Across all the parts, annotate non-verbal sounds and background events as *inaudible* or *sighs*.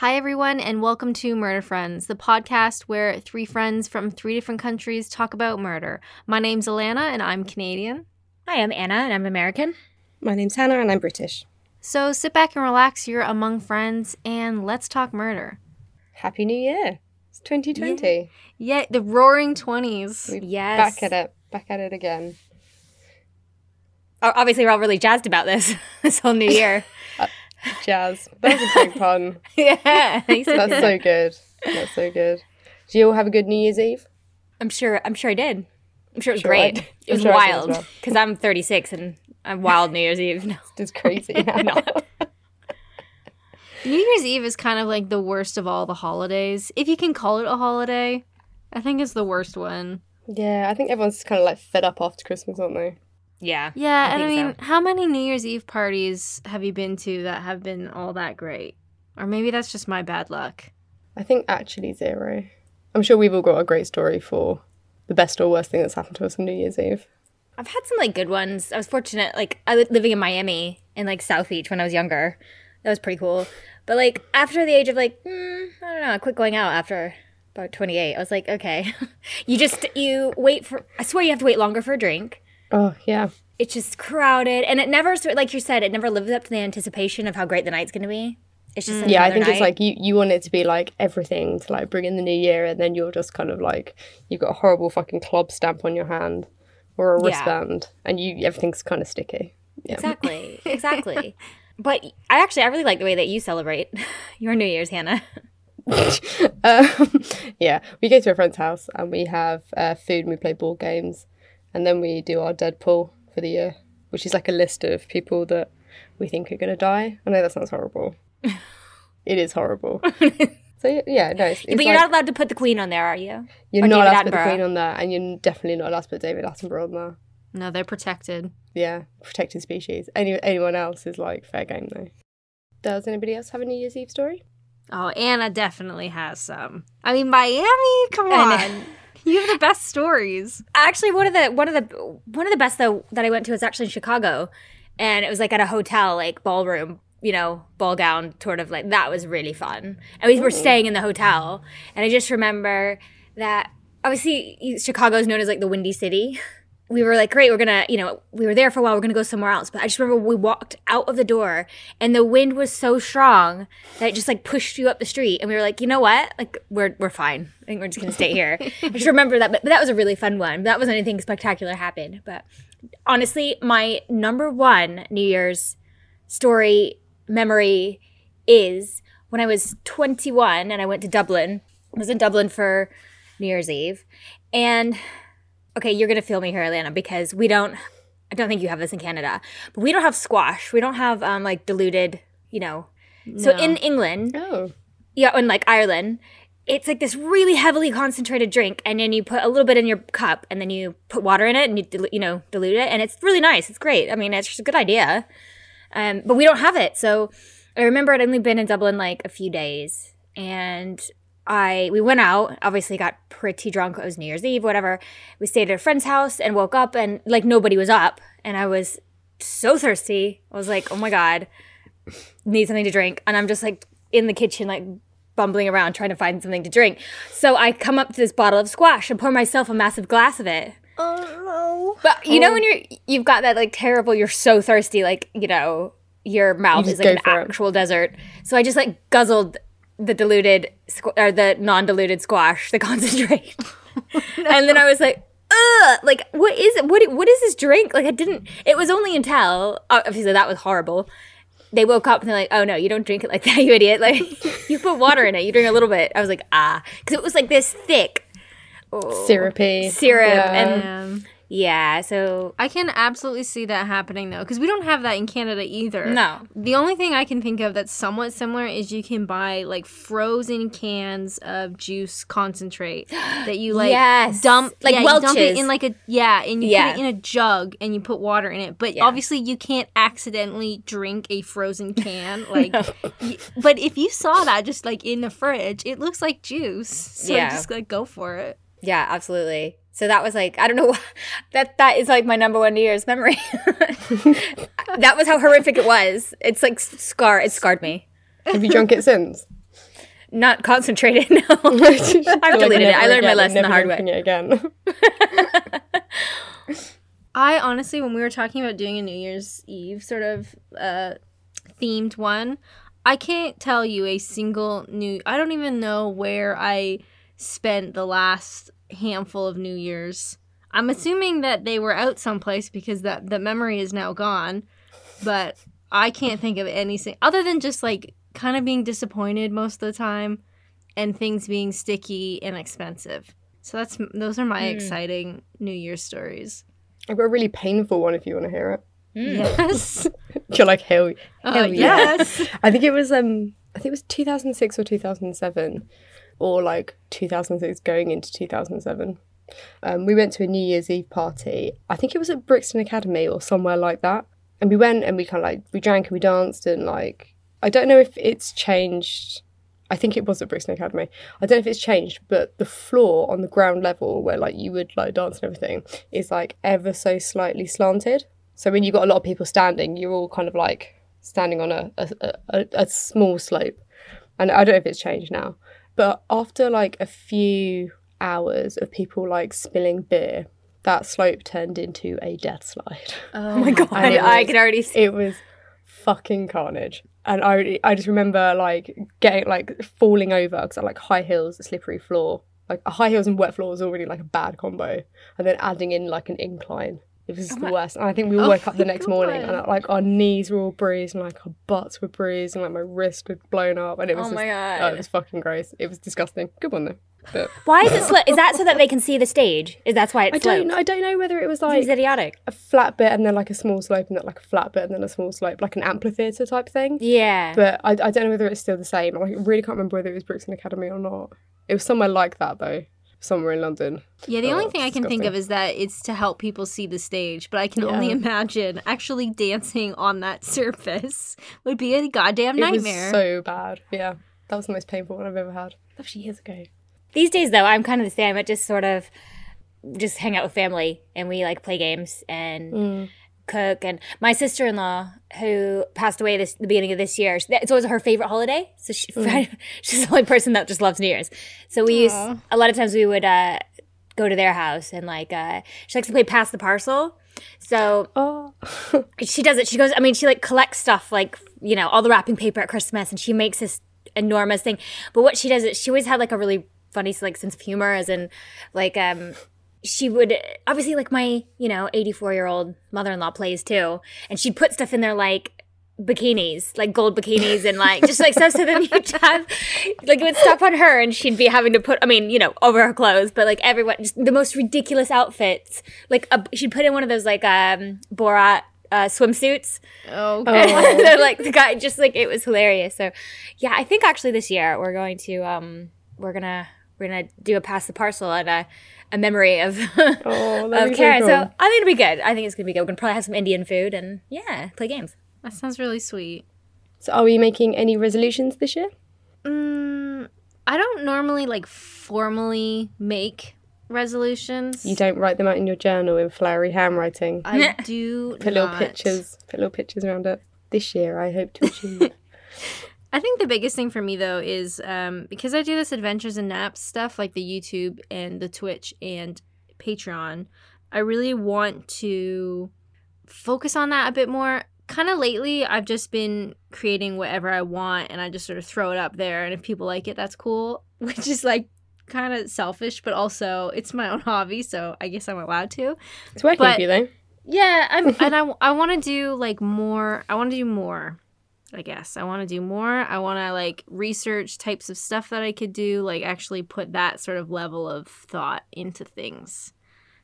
Hi, everyone, and welcome to Murder Friends, the podcast where three friends from three different countries talk about murder. My name's Alana, and I'm Canadian. Hi, I'm Anna, and I'm American. My name's Hannah, and I'm British. So sit back and relax. You're among friends, and let's talk murder. Happy New Year! It's 2020. Yeah, the roaring 20s. We're Yes. back at it. Back at it again. Obviously, we're all really jazzed about this *laughs* this whole new year. *laughs* Uh, Jazz. That was a great *laughs* pun. yeah. That's so good. That's so good. Do you all have a good New Year's Eve? I'm sure. I'm sure I did. I'm sure it was Sure great. I'm it was sure I did as wild well. because I'm 36 and I'm wild New Year's Eve. No. It's crazy. *laughs* now. New Year's Eve is kind of like the worst of all the holidays. If you can call it a holiday, I think it's the worst one. yeah, I think everyone's kind of like fed up after Christmas, aren't they? Yeah. Yeah, I and I mean, so. how many New Year's Eve parties have you been to that have been all that great? Or maybe that's just my bad luck. I think actually zero. I'm sure we've all got a great story for the best or worst thing that's happened to us on New Year's Eve. I've had some like good ones. I was fortunate. Like I was living in Miami in like South Beach when I was younger. That was pretty cool. But like after the age of like mm, I don't know, I quit going out after about 28. I was like, okay, *laughs* you just you wait for. I swear you have to wait longer for a drink. Oh, yeah. It's just crowded, and it never like you said, it never lives up to the anticipation of how great the night's going to be. It's just Yeah, I think it's like you, you want it to be like everything to like bring in the new year, and then you're just kind of like you've got a horrible fucking club stamp on your hand or a Yeah. wristband, and you everything's kind of sticky. Yeah. exactly, *laughs* exactly. but I actually I really like the way that you celebrate *laughs* your New Year's, Hannah. *laughs* um, yeah, we go to a friend's house and we have uh, food and we play board games, and then we do our Deadpool for the year, which is like a list of people that we think are going to die. I know that sounds horrible. *laughs* it is horrible. *laughs* so yeah, no, it's, it's but you're like- not allowed to put the Queen on there, are you? You're or not David allowed to put the Queen on there, and you're definitely not allowed to put David Attenborough on there. No, they're protected. Yeah, protected species. Any anyone else is like fair game though. Does anybody else have a New Year's Eve story? Oh, Anna definitely has some. I mean, Miami, come *laughs* on. You have the best stories. Actually, one of the one of the one of the best though that I went to was actually in Chicago, and it was like at a hotel, like ballroom, you know, ball gown, sort of like that was really fun. And we were mm. staying in the hotel, and I just remember that obviously Chicago is known as like the Windy City. *laughs* We were like, great, we're gonna, you know, we were there for a while, we're gonna go somewhere else. But I just remember we walked out of the door and the wind was so strong that it just like pushed you up the street. And we were like, you know what? Like, we're, we're fine. I think we're just gonna stay here. *laughs* I just remember that, but, but that was a really fun one. That wasn't anything spectacular happened. But honestly, my number one New Year's story memory is when I was 21 and I went to Dublin. I was in Dublin for New Year's Eve. And okay, you're to feel me here, Alana, because we don't, I don't think you have this in Canada, but we don't have squash. We don't have um, like diluted, you know. So in England, Oh, yeah, in like Ireland, it's like this really heavily concentrated drink, and then you put a little bit in your cup, and then you put water in it, and you dil- you know dilute it, and it's really nice. It's great. I mean, it's just a good idea. Um, but we don't have it, so I remember I'd only been in Dublin like a few days, and I we went out. Obviously, got pretty drunk. It was New Year's Eve, whatever. We stayed at a friend's house and woke up, and like nobody was up, and I was so thirsty. I was like, oh my god, need something to drink, and I'm just like in the kitchen, like bumbling around trying to find something to drink. So I come up to this bottle of squash and pour myself a massive glass of it. Oh, no. But you know oh. when you're you've got that like terrible, you're so thirsty, like you know your mouth You is like an for it. actual desert. So I just like guzzled the diluted squ- or the non-diluted squash, the *laughs* concentrate, and then I was like. Ugh, like what is it? What what is this drink? Like I didn't. It was only until obviously that was horrible. They woke up and they're like, "Oh no, you don't drink it like *laughs* that, you idiot! Like *laughs* you put water in it, you drink a little bit." I was like, "Ah," because it was like this thick syrupy syrup Yeah. and yeah. So I can absolutely see that happening though, because we don't have that in Canada either. No. The only thing I can think of that's somewhat similar is you can buy like frozen cans of juice concentrate *gasps* that you like Yes. dump Like yeah, you dump it in like a yeah, and you Yeah. put it in a jug and you put water in it. But Yeah. obviously you can't accidentally drink a frozen can. *laughs* Like, y- but if you saw that just like in the fridge, it looks like juice. So Yeah. just like go for it. yeah, absolutely. So that was like I don't know *laughs* that that is like my number one New Year's memory. *laughs* that was how horrific it was. It's like scar. It scarred me. Have you drunk it since? not concentrated. *laughs* No, I've deleted it. I learned my lesson the hard way. It again. I honestly, when we were talking about doing a New Year's Eve sort of uh, themed one, I can't tell you a single new. I don't even know where I spent the last handful of New Year's. I'm assuming that they were out someplace because that the memory is now gone, but I can't think of anything other than just like kind of being disappointed most of the time and things being sticky and expensive. So that's those are my Hmm. exciting New Year's stories. I've got a really painful one if you want to hear it. Yes. *laughs* You're like hell, Uh, hell yeah. yes. I think it was um I think it was 2006 or 2007 or like 2006 going into 2007. Um, we went to a New Year's Eve party. I think it was at Brixton Academy or somewhere like that. And we went and we kind of like we drank and we danced and like I don't know if it's changed. I think it was at Brixton Academy. I don't know if it's changed, but the floor on the ground level where like you would like dance and everything is like ever so slightly slanted. So when you've got a lot of people standing, you're all kind of like standing on a, a, a, a small slope. And I don't know if it's changed now. But after like a few hours of people like spilling beer, that slope turned into a death slide. Oh *laughs* my god, it I was- can already see. It was fucking carnage. And I, I just remember like getting like falling over because I like high heels, a slippery floor. Like high heels and wet floor was already like a bad combo, and then adding in like an incline. It was the worst. And I think we all Oh woke up the my next morning and like our knees were all bruised and like our butts were bruised and like my wrist had blown up and it was Oh just, my God. oh, it was fucking gross. It was disgusting. Good one though. But Why is it? Sl- is that so that they can see the stage? Is that's why it's I don't sloped? I don't know whether it was Seems like idiotic. a flat bit and then like a small slope and then like a flat bit and then a small slope, like an amphitheatre type thing. Yeah. But I, I don't know whether it's still the same. I really can't remember whether it was Brixton Academy or not. It was somewhere like that though, somewhere in London. Yeah, the Oh, only thing I can think of is that it's to help people see the stage, but I can only imagine actually dancing on that *laughs* surface would be a goddamn It nightmare. was so bad. Yeah, that was the most painful one I've ever had. That was years ago. These days, though, I'm kind of the same. I just sort of just hang out with family and we like play games and Mm. Cook. And my sister in law, who passed away this the beginning of this year, it's always her favorite holiday. So she, *laughs* she's the only person that just loves New Year's. So we used Aw. a lot of times we would uh, go to their house and like uh, she likes to play pass the parcel. So Oh, *laughs* she does it. She goes. I mean, she like collects stuff like you know all the wrapping paper at Christmas, and she makes this enormous thing. But what she does is she always had like a really funny like sense of humor, as in like um she would obviously like my you know 84 year old mother-in-law plays too and she'd put stuff in there like bikinis like gold bikinis and like just like stuff so then you'd have like it would stop on her and she'd be having to put i mean you know over her clothes but like everyone just the most ridiculous outfits like a, she'd put in one of those like um borat uh, swimsuits. Oh, *laughs* so like the guy just like it was hilarious so yeah i think actually this year we're going to um we're gonna we're gonna do a pass the parcel and a, a memory of *laughs* oh, of be Karen. so So. I think it'll be good. I think it's gonna be good. We're gonna probably have some Indian food and yeah, play games. that sounds really sweet. So, are we making any resolutions this year? Mm, I don't normally like formally make resolutions. You don't write them out in your journal in flowery handwriting. I *laughs* do Put little pictures. Put little pictures around it. This year, I hope to achieve. *laughs* I think the biggest thing for me though is um, because I do this adventures and naps stuff like the YouTube and the Twitch and Patreon. I really want to focus on that a bit more. Kind of lately, I've just been creating whatever I want and I just sort of throw it up there. And if people like it, that's cool, *laughs* which is like kind of selfish, but also it's my own *laughs* hobby. So I guess I'm allowed to. it's working But- for you though. Yeah, I'm, and I, I want to do like more. I want to do more. I guess I want to do more. I want to like research types of stuff that I could do, like actually put that sort of level of thought into things.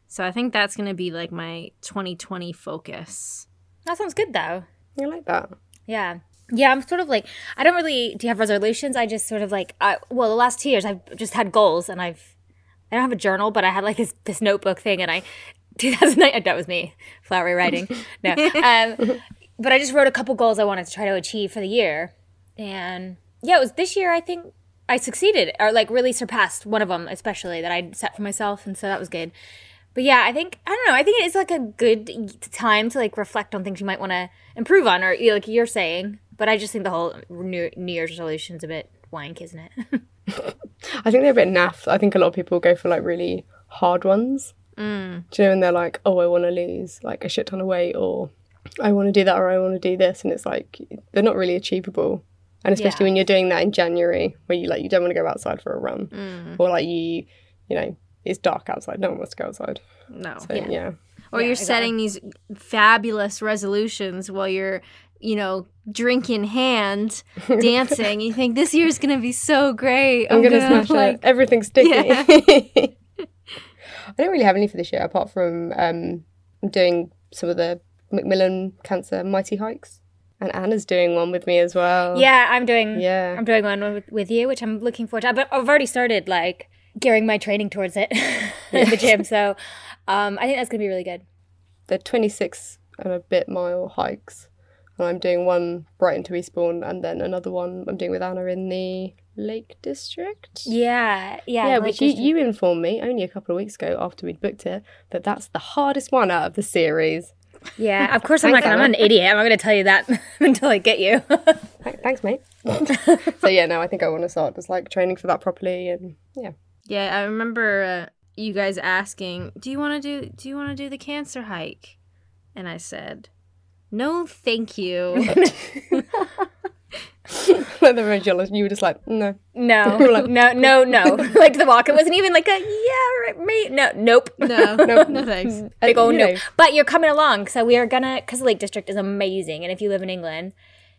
So I think that's going to be like my 2020 focus. That sounds good though. I like that. Yeah. Yeah, I'm sort of like I don't really do you have resolutions? I just sort of like I well, the last two years I've just had goals and I've I don't have a journal, but I had like this this notebook thing and I *laughs* 2009 that was me flowery writing. No. *laughs* Um but I just wrote a couple goals I wanted to try to achieve for the year. And yeah, it was this year I think I succeeded or like really surpassed one of them especially that I set for myself and so that was good. But yeah, I think I don't know. I think it's like a good time to like reflect on things you might want to improve on, or you know, like you're saying. But I just think the whole New, New Year's is a bit wank, isn't it? *laughs* I think they're a bit naff. I think a lot of people go for like really hard ones. Mm. Do you know, and they're like, oh, I want to lose like a shit ton of weight, or I want to do that, or I want to do this, and it's like they're not really achievable. And especially Yeah. when you're doing that in January, where you like you don't want to go outside for a run, Mm. or like you, you know, it's dark outside. No one wants to go outside. No. So yeah, Yeah. or Yeah, you're exactly. setting these fabulous resolutions while you're you know drink in hand *laughs* dancing you think this year's gonna be so great I'm, gonna, smash like it. Everything's sticky. Yeah. *laughs* I don't really have any for this year apart from um, doing some of the Macmillan Cancer Mighty hikes, and Anna's doing one with me as well. yeah, I'm doing. yeah. I'm doing one with, with you, which I'm looking forward to. But I've already started like gearing my training towards it *laughs* in the gym. *laughs* So um, I think that's gonna be really good. They're 26 and a bit mile hikes, and I'm doing one Brighton to Eastbourne, and then another one I'm doing with Anna in the Lake District. Yeah, yeah. Yeah, like which you, you informed me only a couple of weeks ago after we'd booked it that that's the hardest one out of the series. Yeah, of course I'm Thanks, not. I'm an idiot. I'm not going to tell you that *laughs* until I get you. *laughs* Thanks, mate. *laughs* so yeah, no, I think I want to start just like training for that properly, and yeah, yeah i remember uh, you guys asking do you want to do do you want to do the cancer hike and i said no thank you *laughs* like they're very jealous. You were just like, no, no, *laughs* Like- no, no, no. *laughs* like the walk, it wasn't even like a yeah, right, mate. No, nope. no Nope. no thanks Big old no. know. But you're coming along, so we are gonna because the Lake District is amazing, and if you live in England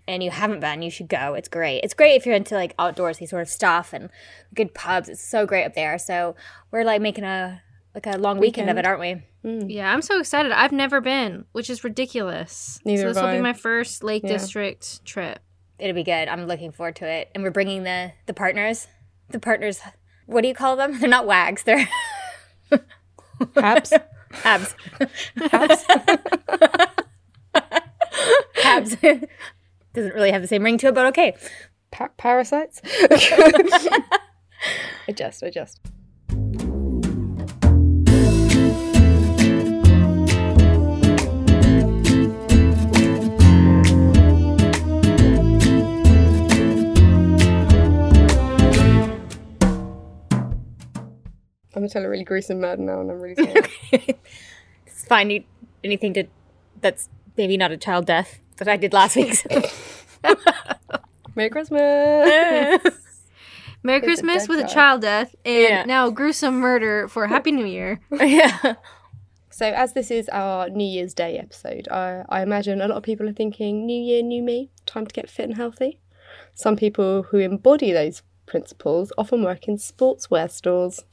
and you haven't been, you should go. It's great. It's great if you're into like outdoorsy sort of stuff and good pubs. It's so great up there. So we're like making a like a long weekend, of it, aren't we? Mm. yeah i'm so excited i've never been which is ridiculous Neither so this have will be my first lake Yeah. district trip It'll be good. I'm looking forward to it. And we're bringing the the partners. The partners. What do you call them? *laughs* They're not wags. They're *laughs* Habs. abs. abs. abs. *laughs* Doesn't really have the same ring to it, but okay. Pa- parasites. adjust, adjust. I'm gonna tell a really gruesome murder now, and I'm really *laughs* sorry. It's fine. You, anything to that's maybe not a child death that I did last week. so- *laughs* Merry Christmas. *laughs* merry It's christmas dead with a child. child death and Yeah. now gruesome murder for happy new year yeah. So, as this is our New Year's Day episode, I, I imagine a lot of people are thinking, New Year, new me, time to get fit and healthy. Some people who embody those principles often work in sportswear stores,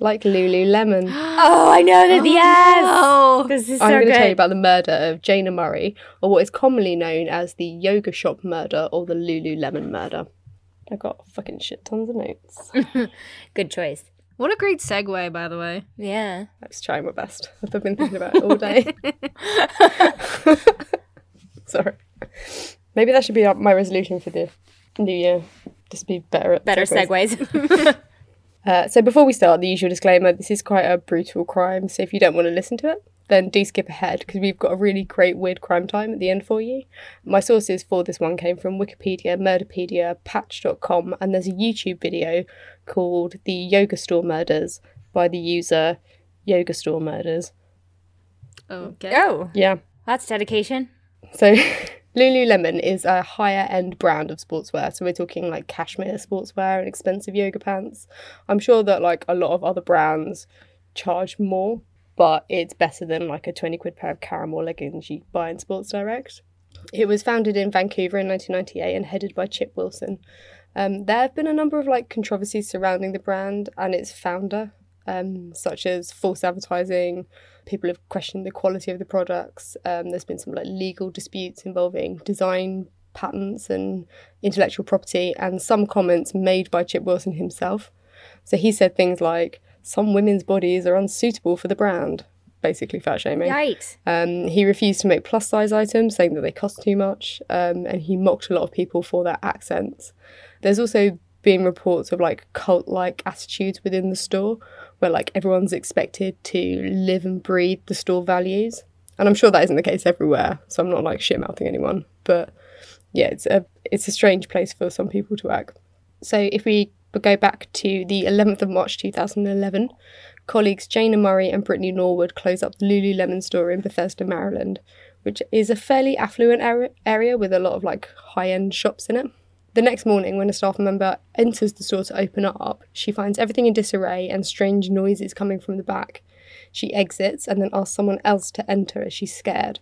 like Lululemon. *gasps* Oh, I know that. *gasps* yes. oh This is so I'm going to tell you about the murder of Jana Murray, or what is commonly known as the yoga shop murder or the Lululemon murder. I got fucking shit tons of notes. *laughs* good choice. what a great segue by the way Yeah. I was trying my best. *laughs* I've been thinking about it all day. *laughs* Sorry. Maybe that should be my resolution for the new year. Just be better at Better segues. segues. Uh, so before we start, the usual disclaimer: this is quite a brutal crime. So if you don't want to listen to it, then do skip ahead because we've got a really great weird crime time at the end for you. My sources for this one came from Wikipedia, Murderpedia, Patch.com, and there's a YouTube video called "The Yoga Store Murders" by the user Yoga Store Murders. okay oh, Yeah. that's dedication. So *laughs* Lululemon is a higher end brand of sportswear. So we're talking like cashmere sportswear and expensive yoga pants. I'm sure that like a lot of other brands charge more, but it's better than like a 20 quid pair of Karrimor leggings you buy in Sports Direct. It was founded in Vancouver in 1998 and headed by Chip Wilson. Um, there have been a number of like controversies surrounding the brand and its founder, um, such as false advertising. People have questioned the quality of the products. Um, there's been some like legal disputes involving design patents and intellectual property, and some comments made by Chip Wilson himself. So he said things like, "Some women's bodies are unsuitable for the brand." Basically, fat shaming. Yikes. Um, he refused to make plus size items, saying that they cost too much, um, and he mocked a lot of people for their accents. There's also been reports of like cult like attitudes within the store, where like everyone's expected to live and breathe the store values. And I'm sure that isn't the case everywhere, so I'm not like shit mouthing anyone, but yeah, it's a it's a strange place for some people to work. So if we go back to the 11th of March 2011, colleagues Jana Murray and Brittany Norwood close up the Lululemon store in Bethesda, Maryland, which is a fairly affluent area with a lot of like high-end shops in it. The next morning, when a staff member enters the store to open it up, she finds everything in disarray and strange noises coming from the back. She exits and then asks someone else to enter as she's scared.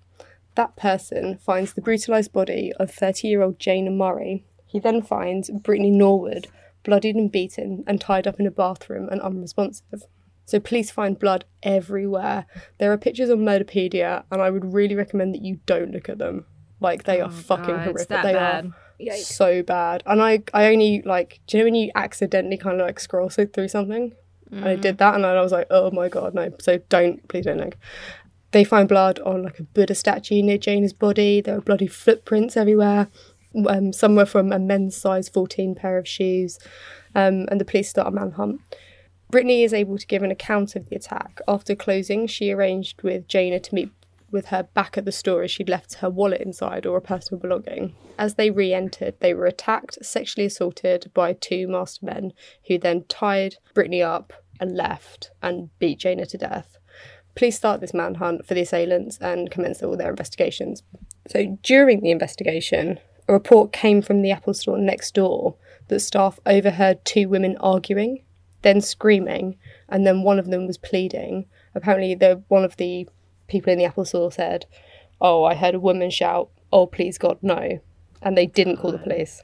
That person finds the brutalised body of 30 year old Jana Murray. He then finds Brittany Norwood, bloodied and beaten and tied up in a bathroom and unresponsive. So police find blood everywhere. There are pictures on Murderpedia, and I would really recommend that you don't look at them. Like they are oh, fucking Oh God, horrific. they bad. are so bad. And I, I only like, do you know when you accidentally kind of like scroll through something? And I did that, and I was like, oh my god, no. So don't, please don't look. They find blood on like a Buddha statue near Jana's body. There are bloody footprints everywhere. Um, some were from a men's size 14 pair of shoes. Um, and the police start a manhunt. Brittany is able to give an account of the attack. After closing, she arranged with Jana to meet with her back at the store as she'd left her wallet inside or a personal belonging. As they re entered, they were attacked, sexually assaulted by two masked men who then tied Brittany up and left and beat Jana to death. Police start this manhunt for the assailants and commence all their investigations. So during the investigation, a report came from the Apple store next door that staff overheard two women arguing, then screaming, and then one of them was pleading. Apparently, the one of the people in the Apple store said, "Oh, I heard a woman shout, oh please God, no," and they didn't call the police.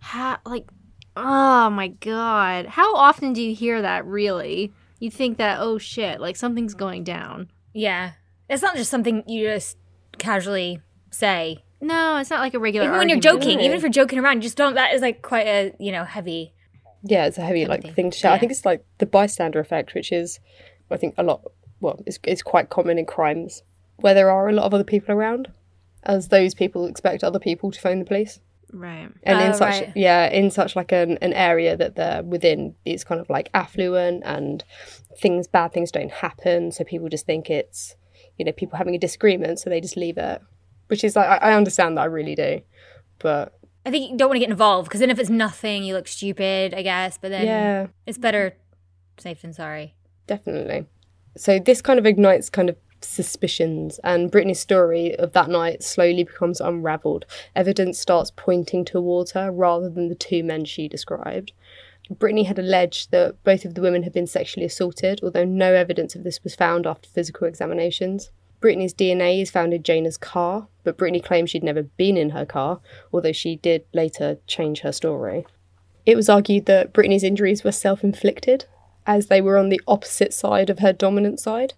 How like oh my god. How often do you hear that really? You think that oh shit, like something's going down. Yeah. It's not just something you just casually say. No, it's not like a regular Even when you're argument. joking, No. even if you're joking around, you just don't. That is like quite a you know heavy. Yeah, it's a heavy like thing. thing to shout. I think it's like the bystander effect, which is, I think, a lot. Well, it's, it's quite common in crimes where there are a lot of other people around, as those people expect other people to phone the police. Right. and in Oh, such right. yeah in such like an, an area that they're within is kind of like affluent and things bad things don't happen so people just think it's you know people having a disagreement so they just leave it which is like i, I understand that i really do but I think you don't want to get involved because then if it's nothing, you look stupid. I guess, but then yeah it's better safe than sorry. definitely so this kind of ignites kind of suspicions and brittany's story of that night slowly becomes unraveled evidence starts pointing towards her rather than the two men she described Brittany had alleged that both of the women had been sexually assaulted, although no evidence of this was found after physical examinations. Brittany's DNA is found in Jana's car, but Brittany claims she'd never been in her car, although she did later change her story. It was argued that Brittany's injuries were self inflicted, as they were on the opposite side of her dominant side.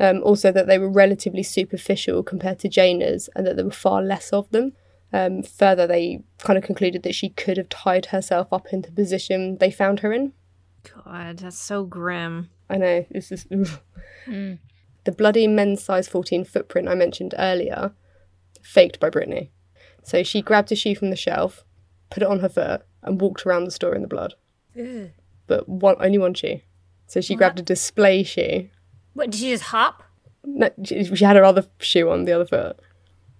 Um, also, that they were relatively superficial compared to Jana's, and that there were far less of them. Um, further, they kind of concluded that she could have tied herself up into the position they found her in. God, that's so grim. I know, it's just. *laughs* The bloody men's size 14 footprint I mentioned earlier, faked by Brittany. So she grabbed a shoe from the shelf, put it on her foot, and walked around the store in the blood. But one, only one shoe. So she grabbed a display shoe. What did she just hop? No, she, she had her other shoe on the other foot.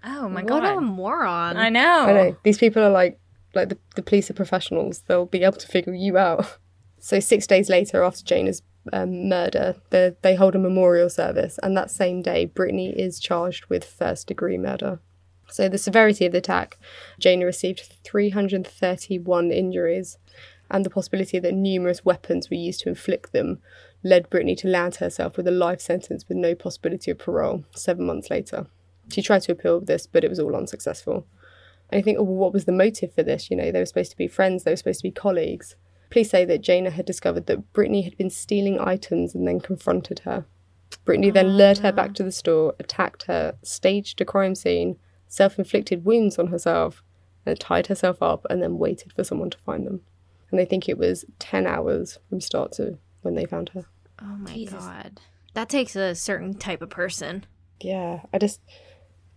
Oh my what god! a moron. I know. I know. These people are like, like the, the police are professionals. They'll be able to figure you out. *laughs* So six days later, after Jana's um, murder, the, they hold a memorial service, and that same day, Brittany is charged with first degree murder. So the severity of the attack, Jana received 331 injuries, and the possibility that numerous weapons were used to inflict them led Brittany to land herself with a life sentence with no possibility of parole seven months later. She tried to appeal this, but it was all unsuccessful. And you think, oh, well, what was the motive for this? You know, they were supposed to be friends, they were supposed to be colleagues. Police say that Jana had discovered that Brittany had been stealing items and then confronted her. Brittany then lured her back to the store, attacked her, staged a crime scene, self inflicted wounds on herself, and tied herself up, and then waited for someone to find them. And they think it was 10 hours from start to when they found her. Oh my Jesus. god. That takes a certain type of person. Yeah, I just.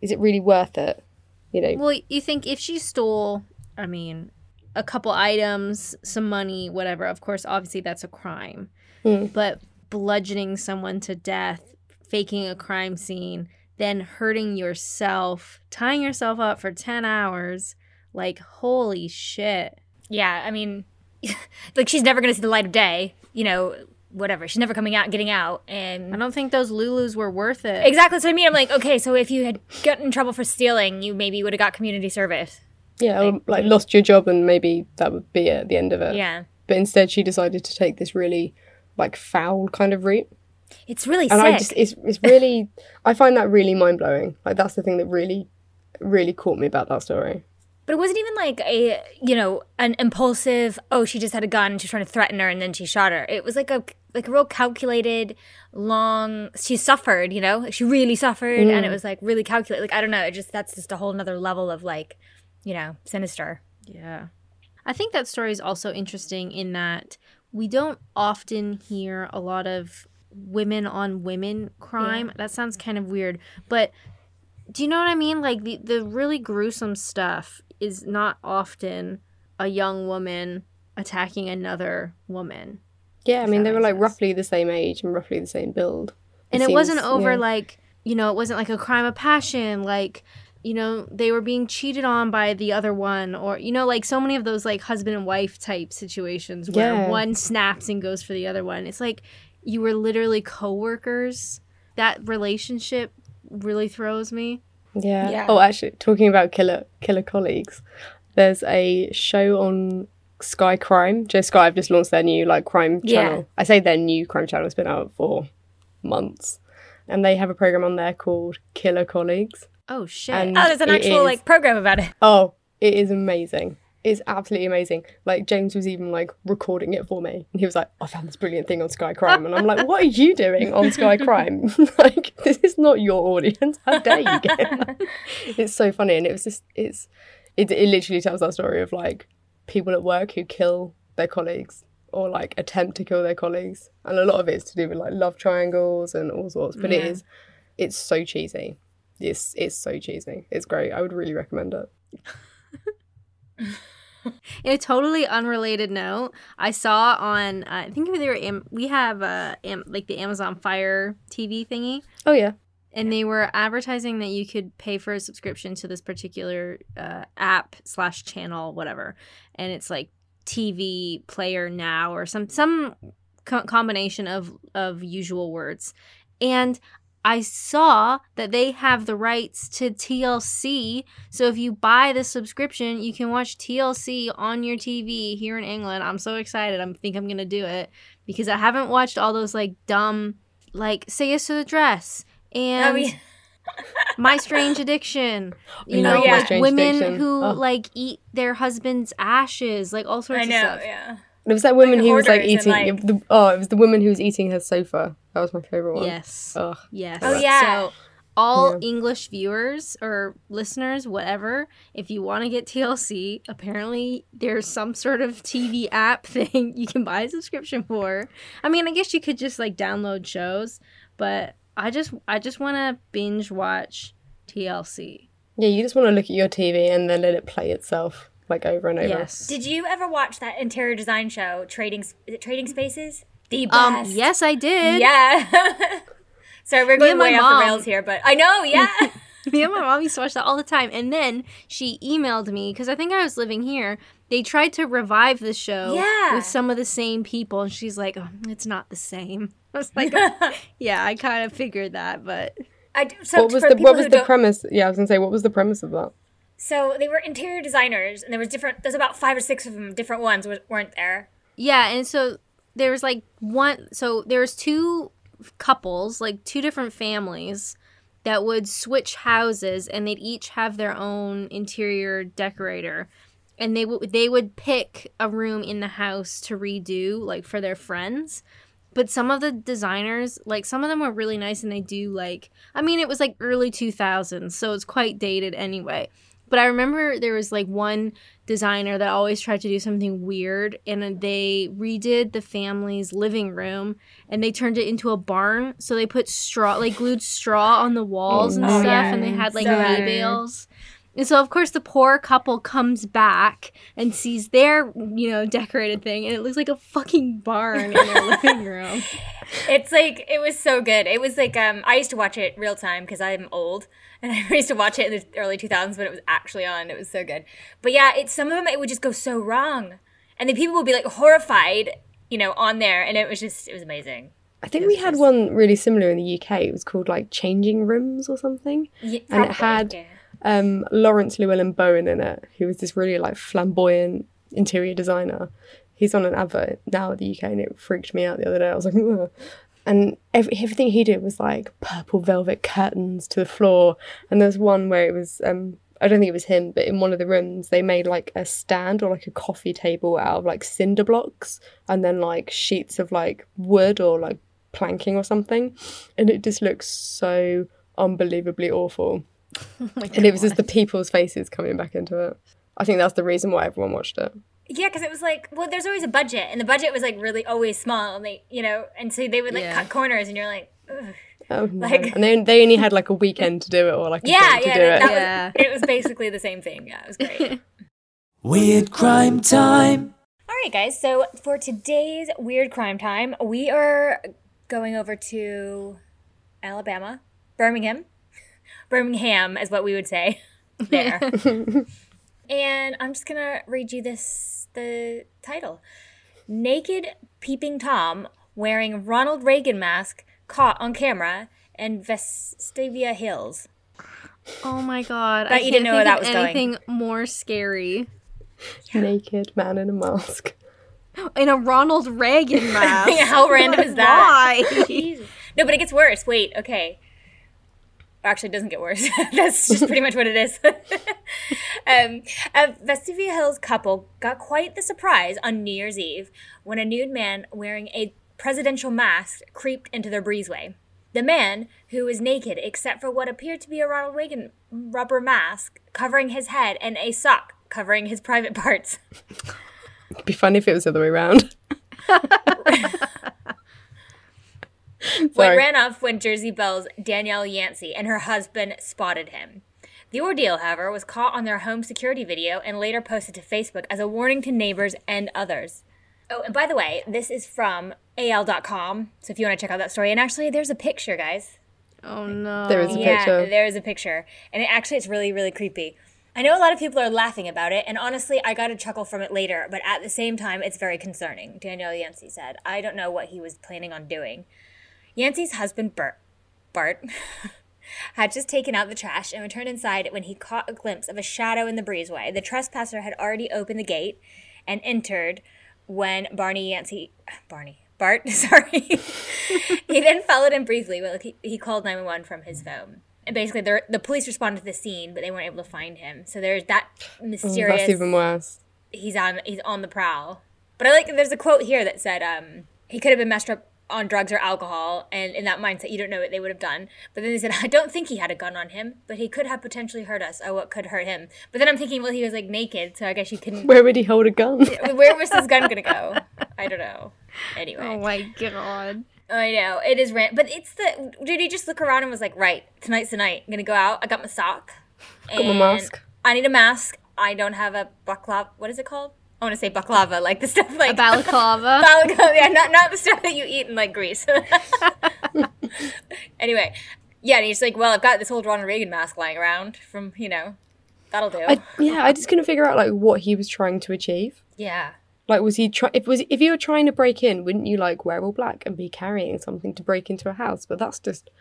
Is it really worth it? You know, Well, you think if she stole, I mean, a couple items, some money, whatever, of course, obviously that's a crime. Hmm. But bludgeoning someone to death, faking a crime scene, then hurting yourself, tying yourself up for 10 hours, like, holy shit. yeah, I mean, *laughs* like she's never gonna see the light of day. You know, whatever. She's never coming out, getting out, and I don't think those Lulus were worth it. exactly. So I mean, I'm like, okay, so if you had gotten in trouble for stealing, you maybe would have got community service. Yeah, or, like lost your job and maybe that would be it at the end of it. Yeah, But instead, she decided to take this really like foul kind of route. it's really and sick. I just it's it's really I find that really mind blowing. Like that's the thing that really really caught me about that story. But it wasn't even like a, you know, an impulsive, oh, she just had a gun and she's trying to threaten her and then she shot her. It was like a like a real calculated, long she suffered, you know? She really suffered and it mm. was like really calculated. Like I don't know, it just that's just a whole nother level of like, you know, sinister. Yeah. I think that story is also interesting in that we don't often hear a lot of women on women crime. That sounds kind of weird, but do you know what I mean? Like the the really gruesome stuff is not often a young woman attacking another woman. Yeah, I mean they were like sense. roughly the same age and roughly the same build. and it seems- wasn't over yeah. like you know it wasn't like a crime of passion like you know they were being cheated on by the other one or you know like so many of those like husband and wife type situations where Yeah. one snaps and goes for the other one it's like you were literally co-workers that relationship really throws me Yeah. Yeah. Oh, actually, talking about killer killer colleagues, there's a show on Sky Crime. Just Sky have just launched their new like crime Yeah. channel. I say their new crime channel. It's been out for months, and they have a program on there called Killer Colleagues. oh shit And- Oh, there's an actual is. like program about it. Oh, it is amazing. It's absolutely amazing. Like James was even like recording it for me, and he was like, "I found this brilliant thing on Sky Crime," and I'm like, "What are you doing on Sky *laughs* Crime? *laughs* like, this is not your audience. How dare you get?" that?" *laughs* it's so funny, and it was just it's it, it literally tells that story of like people at work who kill their colleagues or like attempt to kill their colleagues, and a lot of it's to do with like love triangles and all sorts. But it Yeah. is it's so cheesy. It's it's so cheesy. It's great. I would really recommend it. In a totally unrelated note, I saw on uh, I think they were Am- we have uh Am- like the Amazon Fire TV thingy, Oh yeah. and they were advertising that you could pay for a subscription to this particular uh, app slash channel, whatever, and it's like TV Player Now or some some co- combination of of usual words, and I saw that they have the rights to TLC. So if you buy the subscription, you can watch TLC on your TV here in England. I'm so excited. I think I'm gonna do it because I haven't watched all those like dumb, like Say Yes to the Dress and Oh, yeah. *laughs* My Strange Addiction. *laughs* You I know, love My like women Addiction. who Oh. like eat their husband's ashes, like all sorts I of know, stuff. yeah. It was that woman Like who was like eating. like- the, oh, it was the woman who was eating her sofa. That was my favorite one. Yes. Ugh. Yes. Oh, yeah. So all Yeah. English viewers or listeners, whatever, if you want to get TLC, apparently there's some sort of TV app *laughs* thing you can buy a subscription for. I mean, I guess you could just like download shows, but I just I just want to binge watch TLC. Yeah, you just want to look at your TV and then let it play itself like over and over. Yes. Did you ever watch that interior design show, Trading is it Trading Spaces? The um best. yes, I did. Yeah. *laughs* Sorry, we're going and my way off the rails here, but I know, yeah. *laughs* Me and my mom used to watch that all the time. And then she emailed me because I think I was living here. They tried to revive the show Yeah. with some of the same people. And she's like, oh, it's not the same. *laughs* I was like, yeah, I kind of figured that. But I do, so What was the what was the premise? Yeah, I was gonna say what was the premise of that? So they were interior designers, and there was different. There's about five or six of them, different ones, weren't there? yeah. And so there was like one, so there was two couples, like two different families that would switch houses and they'd each have their own interior decorator and they would they would pick a room in the house to redo like for their friends but some of the designers like some of them were really nice and they do like i mean it was like early 2000s so it's quite dated anyway but i remember there was like one designer that always tried to do something weird and they redid the family's living room and they turned it into a barn so they put straw like glued straw on the walls oh and Oh, stuff yeah. and they had like hay bales And so, of course, the poor couple comes back and sees their, you know, decorated thing, and it looks like a fucking barn in their *laughs* living room. It's like it was so good. It was like um I used to watch it real time because I'm old *laughs* and I used to watch it in the early 2000s when it was actually on. It was so good. But yeah, it's some of them it would just go so wrong, and the people would be like horrified, you know, on there, and it was just it was amazing. I think we had one really similar in the UK. It was called like Changing Rooms or something. Yeah, And it had- yeah. Um, Laurence Llewelyn Bowen in it, who was this really like flamboyant interior designer. He's on an advert now at the UK, and it freaked me out the other day. I was like, Ugh. and every, everything he did was like purple velvet curtains to the floor. And there's one where it was, um, I don't think it was him, but in one of the rooms they made like a stand or like a coffee table out of like cinder blocks, and then like sheets of like wood or like planking or something, and it just looks so unbelievably awful *laughs* Oh and it was just the people's faces coming back into it. I think that's the reason why everyone watched it. Yeah, because it was like, well, there's always a budget, and the budget was like really always small, and they, you know, and so they would like Yeah. cut corners, and you're like, Ugh. Oh, no. Like- and they, they only had like a weekend to do it or like a *laughs* yeah, to yeah, do that, it. that Yeah. it was basically the same thing. Yeah, it was great. *laughs* Weird crime time. All right, guys. So for today's weird crime time, we are going over to Alabama, Birmingham. Birmingham is what we would say *laughs* there. *laughs* and I'm just gonna read you this the title: "Naked peeping Tom wearing Ronald Reagan mask caught on camera in Vestavia Hills." Oh my god! Bet I you didn't know where think that of was going. anything more scary. Naked man in a mask. In a Ronald Reagan *laughs* mask. How random is that? Why? Jesus. No, but it gets worse. Wait, okay. Actually, it doesn't get worse. *laughs* That's just pretty much what it is. *laughs* um, a Vestavia Hills couple got quite the surprise on New Year's Eve when a nude man wearing a presidential mask creeped into their breezeway. The man, who was naked except for what appeared to be a Ronald Reagan rubber mask covering his head and a sock covering his private *laughs* parts. It'd be funny if it was the other way around. What Sorry. ran off when Jersey Belle's Danielle Yancey and her husband spotted him. The ordeal, however, was caught on their home security video and later posted to Facebook as a warning to neighbors and others. Oh, and by the way, this is from AL.com, so if you want to check out that story, and actually, there's a picture, guys. Oh no. There is a yeah, picture. there is a picture, and it actually it's really really creepy. I know a lot of people are laughing about it, and honestly, I got a chuckle from it later, but at the same time, it's very concerning. Danielle Yancey said, "I don't know what he was planning on doing." Yancey's husband Bert, Bart, *laughs* had just taken out the trash and returned inside when he caught a glimpse of a shadow in the breezeway. The trespasser had already opened the gate and entered when Barney Yancey, *sighs* Barney, Bart, *laughs* sorry. *laughs* he then followed him briefly, but he, he called 911 from his phone. And basically, the the police responded to the scene, but they weren't able to find him. So there's that mysterious. That's even worse. he's on he's on the prowl. But I like there's a quote here that said um he could have been messed up on drugs or alcohol and in that mindset you don't know what they would have done. But then they said *laughs* I don't think he had a gun on him, but he could have potentially hurt us. Oh, what could hurt him? But then I'm thinking well he was like naked, so I guess you couldn't Where would he hold a gun? *laughs* where was his gun going to go? I don't know. Anyway. Oh my god. I know it is rant, but it's the. Did he just look around and was like, "Right, tonight's the night. I'm gonna go out. I got my sock. Got my mask. I need a mask. I don't have a baklava. What is it called? I want to say baklava, like the stuff like A balaclava. *laughs* balaclava. Yeah, not not the stuff that you eat in like Greece. *laughs* anyway, yeah, and he's like, "Well, I've got this old Ronald Reagan mask lying around from you know, that'll do." I, yeah, I just couldn't figure out like what he was trying to achieve. yeah. Like, was he try? If was if you were trying to break in, wouldn't you like wear all black and be carrying something to break into a house? But that's just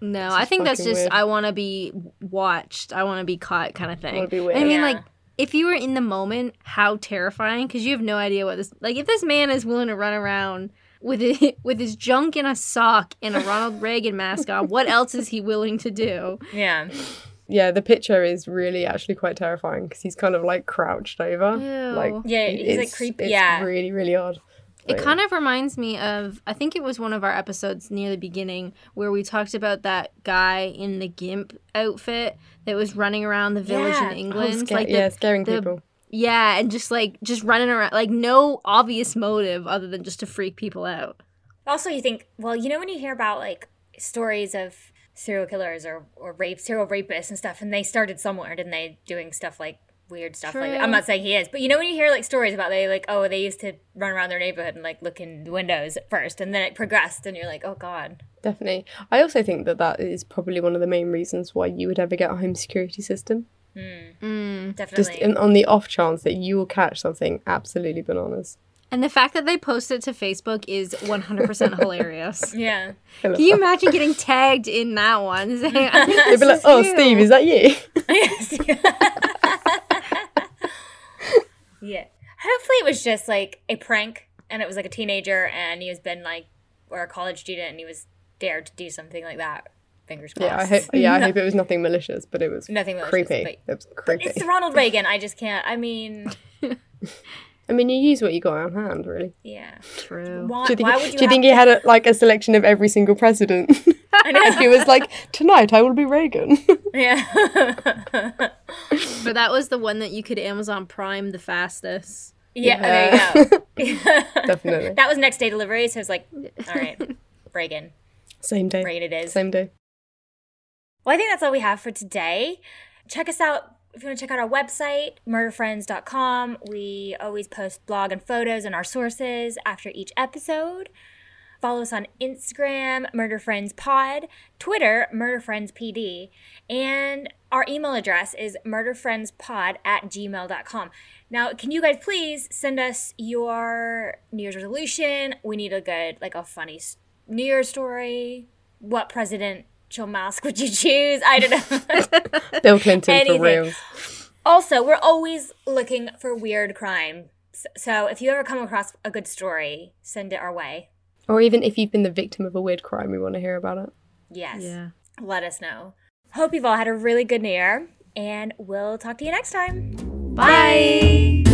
No, This I think that's just weird. I want to be watched. I want to be caught, kind of thing. Wanna I mean, Yeah. like if you were in the moment, how terrifying! Because you have no idea what this. Like, if this man is willing to run around with it, *laughs* with his junk in a sock and a Ronald Reagan mask on, what else is he willing to do? Yeah. yeah. The picture is really actually quite terrifying because he's kind of like crouched over. Ew. Like Yeah, he's, like, it's- creepy- It's yeah. really really odd. It kind of reminds me of I think it was one of our episodes near the beginning where we talked about that guy in the gimp outfit that was running around the village Yeah. in Oh, England. sca- like the, yeah, scaring the- people. Yeah, and just like just running around like no obvious motive other than just to freak people out. Also, you think, well, you know, when you hear about like stories of serial killers or or rape serial rapists and stuff, and they started somewhere, didn't they? Doing stuff like weird stuff like that. I'm not saying he is, but you know when you hear like stories about they like oh they used to run around their neighborhood and like look in the windows at first, and then it progressed, and you're like oh god, Definitely. I also think that that is probably one of the main reasons why you would ever get a home security system. Mm. Just definitely. in, on the off chance that you will catch something absolutely bananas. And the fact that they post it to Facebook is 100% *laughs* hilarious. yeah. Can you imagine getting tagged in that one? Saying, *laughs* They'd be like, "Oh, you." Steve, is that you?" *laughs* Yes. Yeah. Hopefully it was just like a prank and it was like a teenager and he was been like or a college student and he was dared to do something like that. Fingers crossed. Yeah, I hope. Yeah, I *laughs* hope it was nothing malicious, but it was Nothing malicious, creepy. but- It was creepy. It's Ronald Reagan. I just can't. I mean, *laughs* *laughs* I mean, you use what you got on hand, really. yeah. True. Why, Do you think, why would you do you think have he had a, like a selection of every single president? *laughs* I know. he was like, "Tonight I will be Reagan." *laughs* Yeah. But that was the one that you could Amazon Prime the fastest. yeah, there you go. *laughs* Definitely. that was next day delivery, so it's like, all right, Reagan. Same day. Reagan it is. Same day. Well, I think that's all we have for today. Check us out if you want to check out our website, murderfriends.com. We always post blog and photos and our sources after each episode. Follow us on Instagram, Murder Friends Pod, Twitter, Murder Friends PD, and our email address is murderfriendspod at gmail.com. Now, can you guys please send us your New Year's resolution? We need a good, like a funny New Year's story. What presidential mask would you choose? I don't know. *laughs* Bill Clinton Anything. for real. also, we're always looking for weird crime. So if you ever come across a good story, send it our way. Or even if you've been the victim of a weird crime, we want to hear about it. Yes. Yeah. Let us know. Hope you've all had a really good New Year, and we'll talk to you next time. Bye.